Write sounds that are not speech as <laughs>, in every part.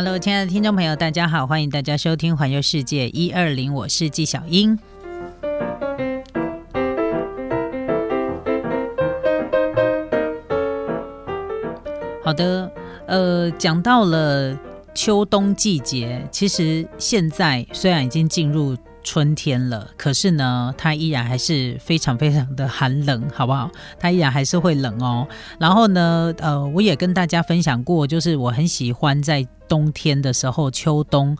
Hello，亲爱的听众朋友，大家好，欢迎大家收听《环游世界一二零》，我是纪小英。好的，呃，讲到了秋冬季节，其实现在虽然已经进入。春天了，可是呢，它依然还是非常非常的寒冷，好不好？它依然还是会冷哦。然后呢，呃，我也跟大家分享过，就是我很喜欢在冬天的时候，秋冬。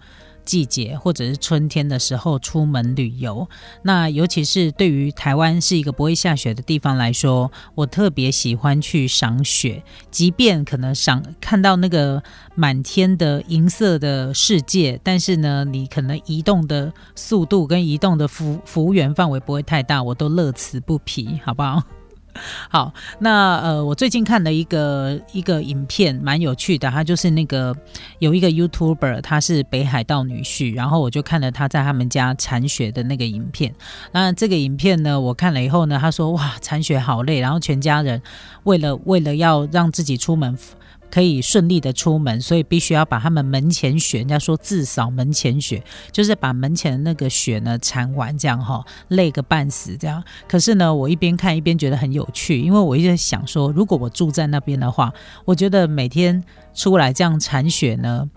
季节或者是春天的时候出门旅游，那尤其是对于台湾是一个不会下雪的地方来说，我特别喜欢去赏雪。即便可能赏看到那个满天的银色的世界，但是呢，你可能移动的速度跟移动的幅幅员范围不会太大，我都乐此不疲，好不好？<laughs> 好，那呃，我最近看了一个一个影片，蛮有趣的。他就是那个有一个 YouTuber，他是北海道女婿，然后我就看了他在他们家铲雪的那个影片。那这个影片呢，我看了以后呢，他说哇，铲雪好累，然后全家人为了为了要让自己出门。可以顺利的出门，所以必须要把他们门前雪，人家说自扫门前雪，就是把门前的那个雪呢铲完，这样哈，累个半死这样。可是呢，我一边看一边觉得很有趣，因为我一直想说，如果我住在那边的话，我觉得每天出来这样铲雪呢，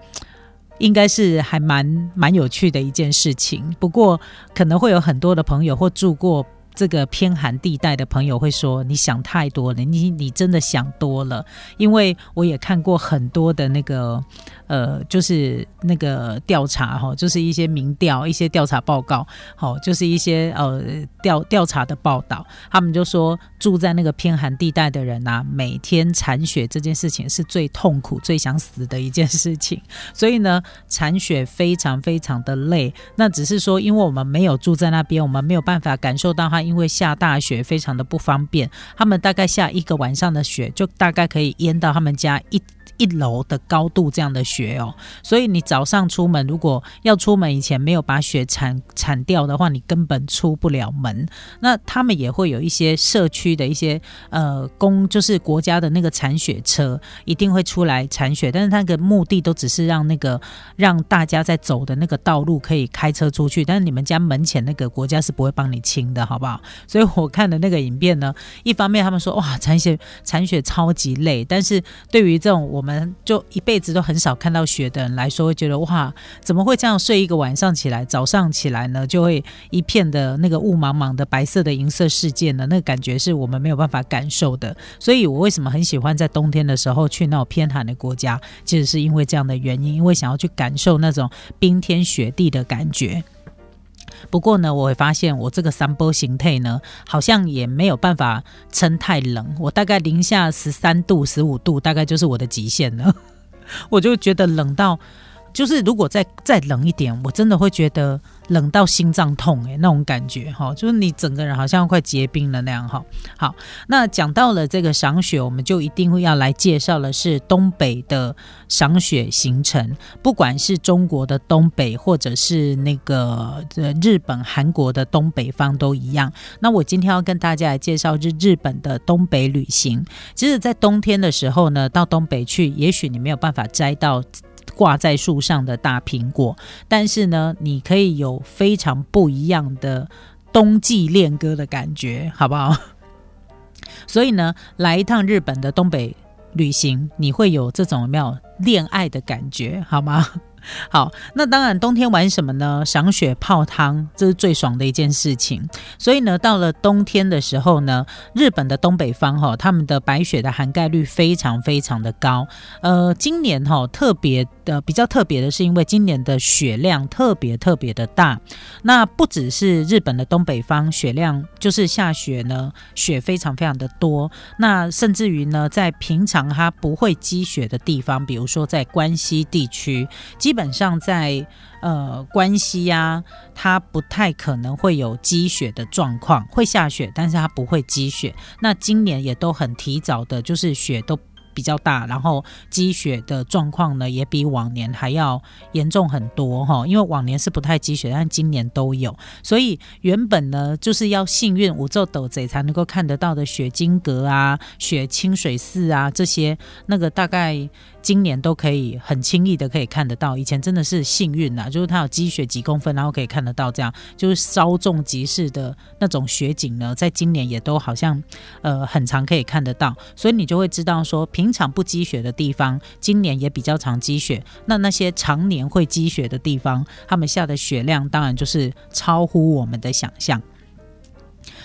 应该是还蛮蛮有趣的一件事情。不过可能会有很多的朋友或住过。这个偏寒地带的朋友会说：“你想太多了，你你真的想多了。”因为我也看过很多的那个。呃，就是那个调查哈，就是一些民调、一些调查报告，好，就是一些呃调调查的报道。他们就说，住在那个偏寒地带的人呐，每天铲雪这件事情是最痛苦、最想死的一件事情。<laughs> 所以呢，铲雪非常非常的累。那只是说，因为我们没有住在那边，我们没有办法感受到它，因为下大雪非常的不方便。他们大概下一个晚上的雪，就大概可以淹到他们家一。一楼的高度这样的雪哦，所以你早上出门，如果要出门以前没有把雪铲铲掉的话，你根本出不了门。那他们也会有一些社区的一些呃公，就是国家的那个铲雪车一定会出来铲雪，但是那个目的都只是让那个让大家在走的那个道路可以开车出去，但是你们家门前那个国家是不会帮你清的，好不好？所以我看的那个影片呢，一方面他们说哇铲雪铲雪超级累，但是对于这种我们。就一辈子都很少看到雪的人来说，会觉得哇，怎么会这样睡一个晚上起来，早上起来呢，就会一片的那个雾茫茫的白色的银色世界呢？那个感觉是我们没有办法感受的。<laughs> 所以我为什么很喜欢在冬天的时候去那种偏寒的国家，其实是因为这样的原因，因为想要去感受那种冰天雪地的感觉。不过呢，我会发现我这个三波形态呢，好像也没有办法撑太冷。我大概零下十三度、十五度，大概就是我的极限了。<laughs> 我就觉得冷到，就是如果再再冷一点，我真的会觉得。冷到心脏痛诶，那种感觉哈，就是你整个人好像快结冰了那样哈。好，那讲到了这个赏雪，我们就一定会要来介绍的是东北的赏雪行程，不管是中国的东北，或者是那个日本、韩国的东北方都一样。那我今天要跟大家来介绍日日本的东北旅行。其实，在冬天的时候呢，到东北去，也许你没有办法摘到。挂在树上的大苹果，但是呢，你可以有非常不一样的冬季恋歌的感觉，好不好？<laughs> 所以呢，来一趟日本的东北旅行，你会有这种没有恋爱的感觉，好吗？<laughs> 好，那当然，冬天玩什么呢？赏雪泡汤，这是最爽的一件事情。所以呢，到了冬天的时候呢，日本的东北方哈，他们的白雪的涵盖率非常非常的高。呃，今年哈特别的比较特别的是，因为今年的雪量特别特别的大。那不只是日本的东北方雪量，就是下雪呢，雪非常非常的多。那甚至于呢，在平常它不会积雪的地方，比如说在关西地区，基基本上在呃关西呀，它不太可能会有积雪的状况，会下雪，但是它不会积雪。那今年也都很提早的，就是雪都。比较大，然后积雪的状况呢，也比往年还要严重很多哈。因为往年是不太积雪，但今年都有，所以原本呢就是要幸运五昼斗贼才能够看得到的雪金阁啊、雪清水寺啊这些，那个大概今年都可以很轻易的可以看得到。以前真的是幸运呐，就是它有积雪几公分，然后可以看得到，这样就是稍纵即逝的那种雪景呢，在今年也都好像呃很长可以看得到。所以你就会知道说，平平常不积雪的地方，今年也比较常积雪。那那些常年会积雪的地方，他们下的雪量当然就是超乎我们的想象。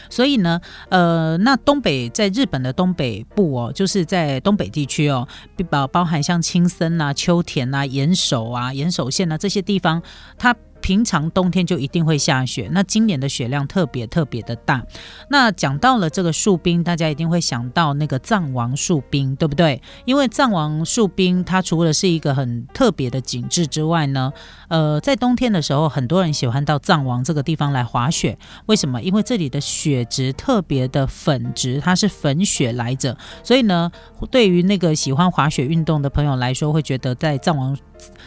所以呢，呃，那东北在日本的东北部哦，就是在东北地区哦，包包含像青森啊、秋田啊、岩手啊、岩手县啊这些地方，它。平常冬天就一定会下雪，那今年的雪量特别特别的大。那讲到了这个树冰，大家一定会想到那个藏王树冰，对不对？因为藏王树冰它除了是一个很特别的景致之外呢，呃，在冬天的时候，很多人喜欢到藏王这个地方来滑雪。为什么？因为这里的雪质特别的粉质，它是粉雪来着，所以呢，对于那个喜欢滑雪运动的朋友来说，会觉得在藏王。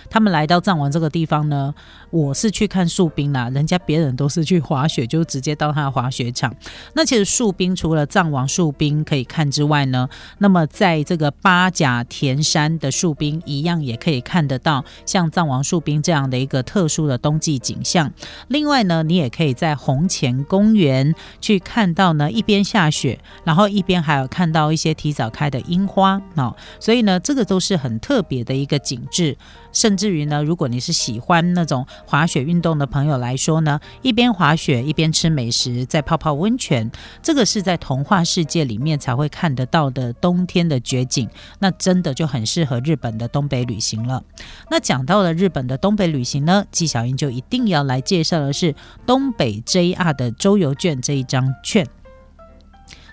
他们来到藏王这个地方呢，我是去看树冰啦，人家别人都是去滑雪，就直接到他的滑雪场。那其实树冰除了藏王树冰可以看之外呢，那么在这个八甲田山的树冰一样也可以看得到像藏王树冰这样的一个特殊的冬季景象。另外呢，你也可以在红前公园去看到呢，一边下雪，然后一边还有看到一些提早开的樱花哦，所以呢，这个都是很特别的一个景致。甚至于呢，如果你是喜欢那种滑雪运动的朋友来说呢，一边滑雪一边吃美食，再泡泡温泉，这个是在童话世界里面才会看得到的冬天的绝景，那真的就很适合日本的东北旅行了。那讲到了日本的东北旅行呢，纪晓英就一定要来介绍的是东北 JR 的周游券这一张券。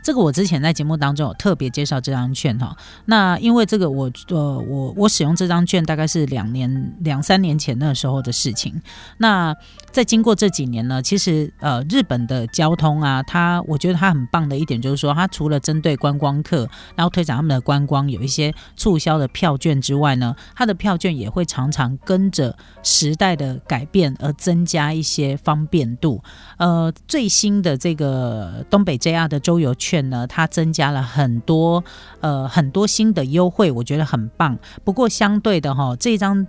这个我之前在节目当中有特别介绍这张券哈，那因为这个我呃我我使用这张券大概是两年两三年前那时候的事情，那在经过这几年呢，其实呃日本的交通啊，它我觉得它很棒的一点就是说，它除了针对观光客，然后推展他们的观光有一些促销的票券之外呢，它的票券也会常常跟着时代的改变而增加一些方便度。呃，最新的这个东北 JR 的周游券。券呢，它增加了很多呃很多新的优惠，我觉得很棒。不过相对的哈，这张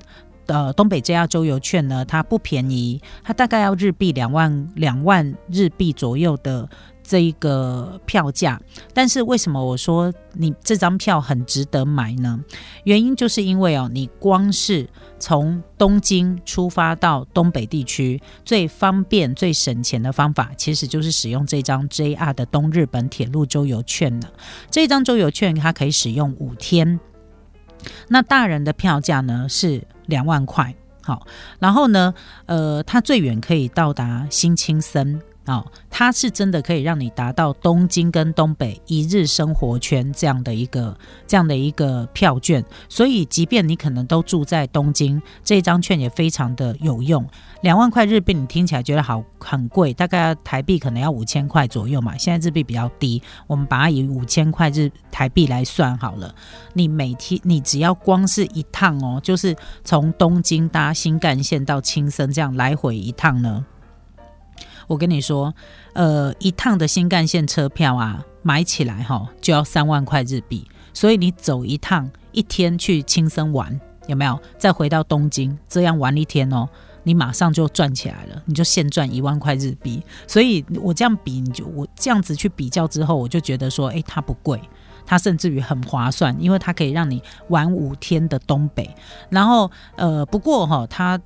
呃东北 JR 周游券呢，它不便宜，它大概要日币两万两万日币左右的这一个票价。但是为什么我说你这张票很值得买呢？原因就是因为哦，你光是从东京出发到东北地区，最方便、最省钱的方法，其实就是使用这张 JR 的东日本铁路周游券了。这张周游券它可以使用五天，那大人的票价呢是两万块。好，然后呢，呃，它最远可以到达新青森。哦，它是真的可以让你达到东京跟东北一日生活圈这样的一个这样的一个票券，所以即便你可能都住在东京，这张券也非常的有用。两万块日币，你听起来觉得好很贵，大概台币可能要五千块左右嘛。现在日币比较低，我们把它以五千块日台币来算好了。你每天你只要光是一趟哦，就是从东京搭新干线到青森这样来回一趟呢。我跟你说，呃，一趟的新干线车票啊，买起来哈就要三万块日币，所以你走一趟，一天去青森玩，有没有？再回到东京，这样玩一天哦，你马上就赚起来了，你就现赚一万块日币。所以我这样比，你就我这样子去比较之后，我就觉得说，诶，它不贵，它甚至于很划算，因为它可以让你玩五天的东北。然后，呃，不过哈，它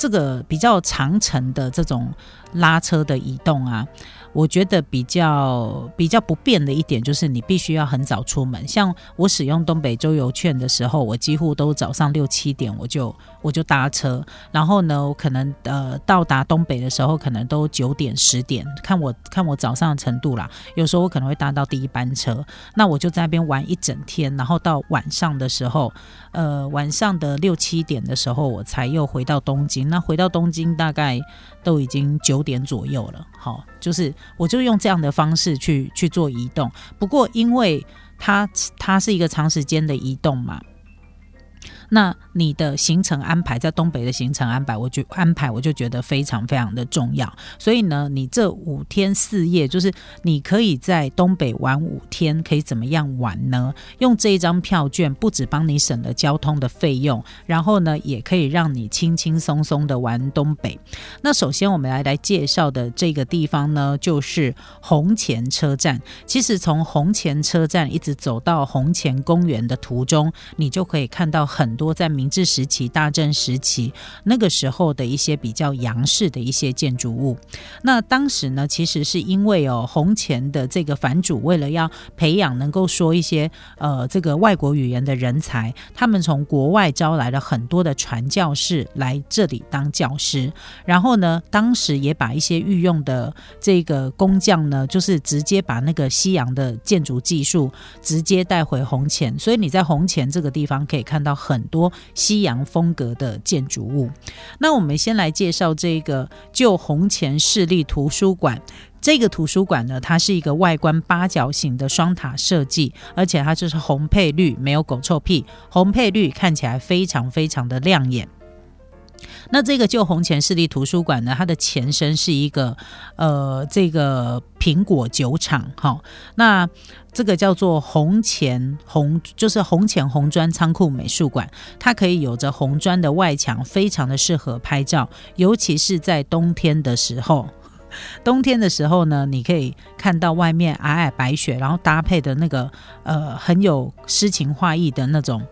这个比较长程的这种。拉车的移动啊。我觉得比较比较不便的一点就是你必须要很早出门。像我使用东北周游券的时候，我几乎都早上六七点我就我就搭车，然后呢，我可能呃到达东北的时候可能都九点十点，看我看我早上的程度啦。有时候我可能会搭到第一班车，那我就在那边玩一整天，然后到晚上的时候，呃晚上的六七点的时候我才又回到东京。那回到东京大概都已经九点左右了，好，就是。我就用这样的方式去去做移动，不过因为它它是一个长时间的移动嘛，那你的行程安排在东北的行程安排，我就安排我就觉得非常非常的重要。所以呢，你这五天四夜，就是你可以在东北玩五天，可以怎么样玩呢？用这一张票券，不止帮你省了交通的费用，然后呢，也可以让你轻轻松松的玩东北。那首先我们来来介绍的这个地方呢，就是红前车站。其实从红前车站一直走到红前公园的途中，你就可以看到很多在明治时期、大正时期那个时候的一些比较洋式的一些建筑物。那当时呢，其实是因为哦，红前的这个藩主为了要培养能够说一些呃这个外国语言的人才，他们从国外招来了很多的传教士来这里当教师。然后呢，当时也把一些御用的这个工匠呢，就是直接把那个西洋的建筑技术直接带回红前，所以你在红前这个地方可以看到很多西洋风格的建筑物。那我们先来介绍这个旧红前市立图书馆。这个图书馆呢，它是一个外观八角形的双塔设计，而且它就是红配绿，没有狗臭屁，红配绿看起来非常非常的亮眼。那这个旧红前市立图书馆呢，它的前身是一个呃，这个苹果酒厂，哈，那这个叫做红前红，就是红前红砖仓库美术馆，它可以有着红砖的外墙，非常的适合拍照，尤其是在冬天的时候。<laughs> 冬天的时候呢，你可以看到外面皑皑白雪，然后搭配的那个呃，很有诗情画意的那种。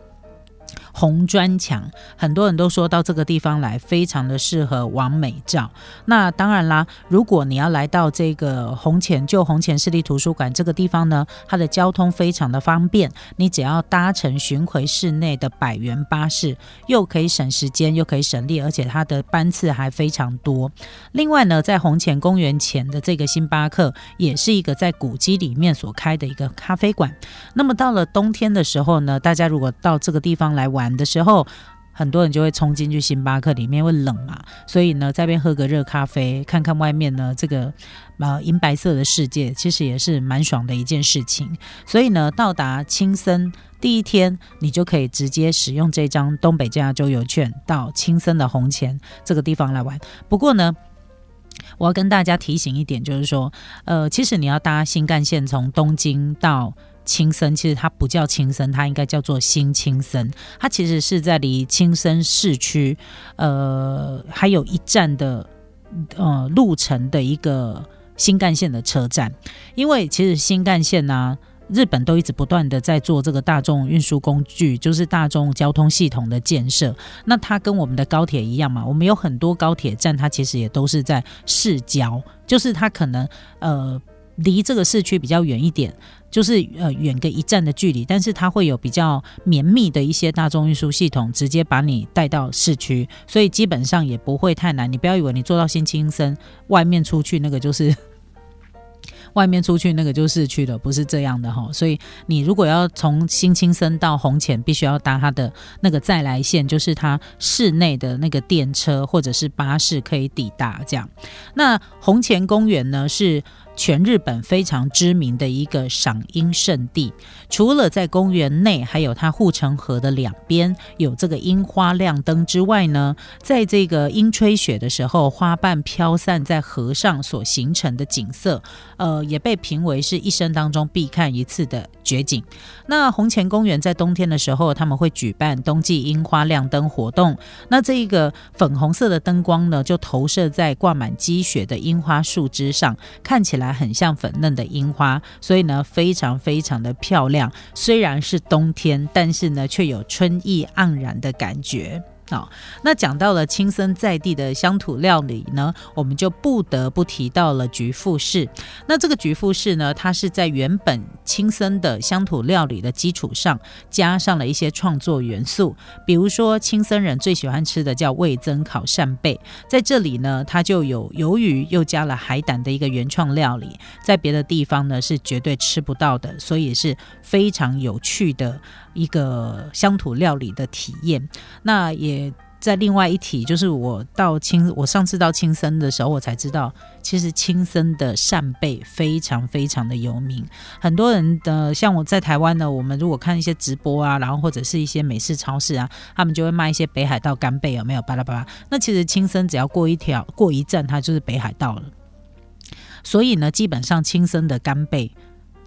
红砖墙，很多人都说到这个地方来，非常的适合完美照。那当然啦，如果你要来到这个红前旧红前市立图书馆这个地方呢，它的交通非常的方便，你只要搭乘巡回市内的百元巴士，又可以省时间，又可以省力，而且它的班次还非常多。另外呢，在红前公园前的这个星巴克，也是一个在古迹里面所开的一个咖啡馆。那么到了冬天的时候呢，大家如果到这个地方来玩，玩的时候，很多人就会冲进去星巴克里面，会冷嘛，所以呢，在边喝个热咖啡，看看外面呢这个呃银白色的世界，其实也是蛮爽的一件事情。所以呢，到达青森第一天，你就可以直接使用这张东北加州游券到青森的红前这个地方来玩。不过呢，我要跟大家提醒一点，就是说，呃，其实你要搭新干线从东京到。青森其实它不叫青森，它应该叫做新青森。它其实是在离青森市区，呃，还有一站的呃路程的一个新干线的车站。因为其实新干线呢，日本都一直不断的在做这个大众运输工具，就是大众交通系统的建设。那它跟我们的高铁一样嘛，我们有很多高铁站，它其实也都是在市郊，就是它可能呃离这个市区比较远一点。就是呃远个一站的距离，但是它会有比较绵密的一些大众运输系统，直接把你带到市区，所以基本上也不会太难。你不要以为你坐到新青森外面出去那个就是 <laughs> 外面出去那个就是去了，不是这样的哈。所以你如果要从新青森到红前，必须要搭它的那个再来线，就是它市内的那个电车或者是巴士可以抵达这样。那红前公园呢是。全日本非常知名的一个赏樱圣地，除了在公园内，还有它护城河的两边有这个樱花亮灯之外呢，在这个樱吹雪的时候，花瓣飘散在河上所形成的景色，呃，也被评为是一生当中必看一次的绝景。那红前公园在冬天的时候，他们会举办冬季樱花亮灯活动，那这一个粉红色的灯光呢，就投射在挂满积雪的樱花树枝上，看起来。很像粉嫩的樱花，所以呢，非常非常的漂亮。虽然是冬天，但是呢，却有春意盎然的感觉。好，那讲到了青森在地的乡土料理呢，我们就不得不提到了菊富士。那这个菊富士呢，它是在原本青森的乡土料理的基础上，加上了一些创作元素。比如说，青森人最喜欢吃的叫味增烤扇贝，在这里呢，它就有鱿鱼又加了海胆的一个原创料理，在别的地方呢是绝对吃不到的，所以是非常有趣的。一个乡土料理的体验，那也在另外一提，就是我到青，我上次到青森的时候，我才知道，其实青森的扇贝非常非常的有名。很多人的像我在台湾呢，我们如果看一些直播啊，然后或者是一些美式超市啊，他们就会卖一些北海道干贝，有没有？巴拉巴拉。那其实青森只要过一条过一站，它就是北海道了。所以呢，基本上青森的干贝。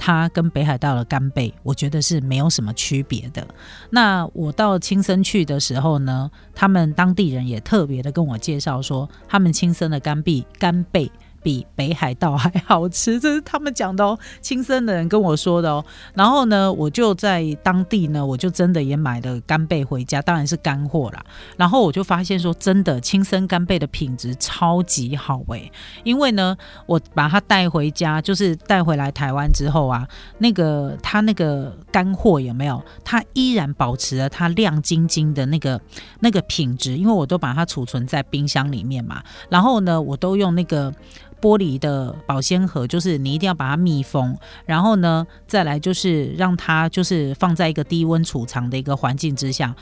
它跟北海道的干贝，我觉得是没有什么区别的。那我到青森去的时候呢，他们当地人也特别的跟我介绍说，他们青森的干贝干贝。比北海道还 <laughs> 好吃，这是他们讲的哦，亲生的人跟我说的哦。然后呢，我就在当地呢，我就真的也买了干贝回家，当然是干货啦。然后我就发现说，真的亲生干贝的品质超级好诶，因为呢，我把它带回家，就是带回来台湾之后啊，那个它那个干货有没有？它依然保持了它亮晶晶的那个那个品质，因为我都把它储存在冰箱里面嘛。然后呢，我都用那个。玻璃的保鲜盒，就是你一定要把它密封，然后呢，再来就是让它就是放在一个低温储藏的一个环境之下，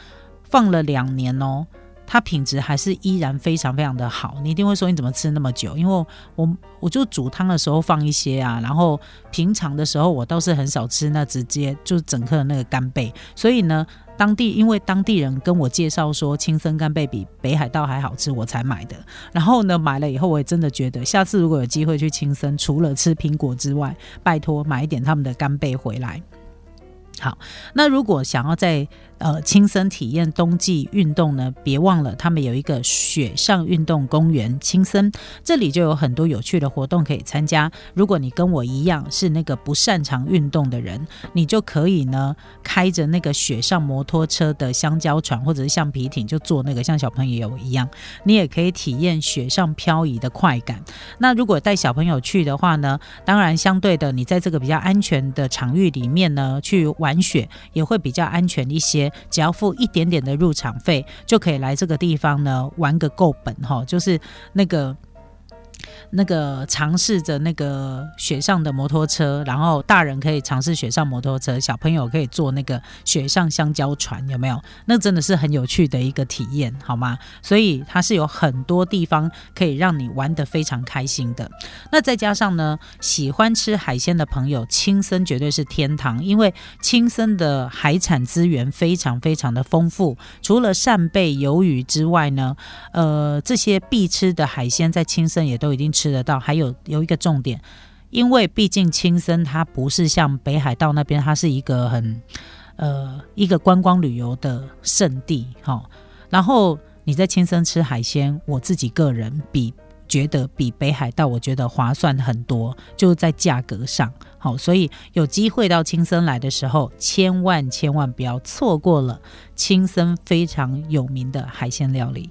放了两年哦，它品质还是依然非常非常的好。你一定会说你怎么吃那么久？因为我我就煮汤的时候放一些啊，然后平常的时候我倒是很少吃那直接就整颗那个干贝，所以呢。当地因为当地人跟我介绍说青森干贝比北海道还好吃，我才买的。然后呢，买了以后我也真的觉得，下次如果有机会去青森，除了吃苹果之外，拜托买一点他们的干贝回来。好，那如果想要在呃，亲身体验冬季运动呢？别忘了，他们有一个雪上运动公园青森，这里就有很多有趣的活动可以参加。如果你跟我一样是那个不擅长运动的人，你就可以呢开着那个雪上摩托车的香蕉船或者是橡皮艇，就坐那个像小朋友一样，你也可以体验雪上漂移的快感。那如果带小朋友去的话呢，当然相对的，你在这个比较安全的场域里面呢去玩雪也会比较安全一些。只要付一点点的入场费，就可以来这个地方呢玩个够本哈，就是那个。那个尝试着那个雪上的摩托车，然后大人可以尝试雪上摩托车，小朋友可以坐那个雪上香蕉船，有没有？那真的是很有趣的一个体验，好吗？所以它是有很多地方可以让你玩得非常开心的。那再加上呢，喜欢吃海鲜的朋友，青森绝对是天堂，因为青森的海产资源非常非常的丰富，除了扇贝、鱿鱼之外呢，呃，这些必吃的海鲜在青森也都已经。吃得到，还有有一个重点，因为毕竟青森它不是像北海道那边，它是一个很呃一个观光旅游的圣地，哈。然后你在青森吃海鲜，我自己个人比觉得比北海道我觉得划算很多，就在价格上，好，所以有机会到青森来的时候，千万千万不要错过了青森非常有名的海鲜料理。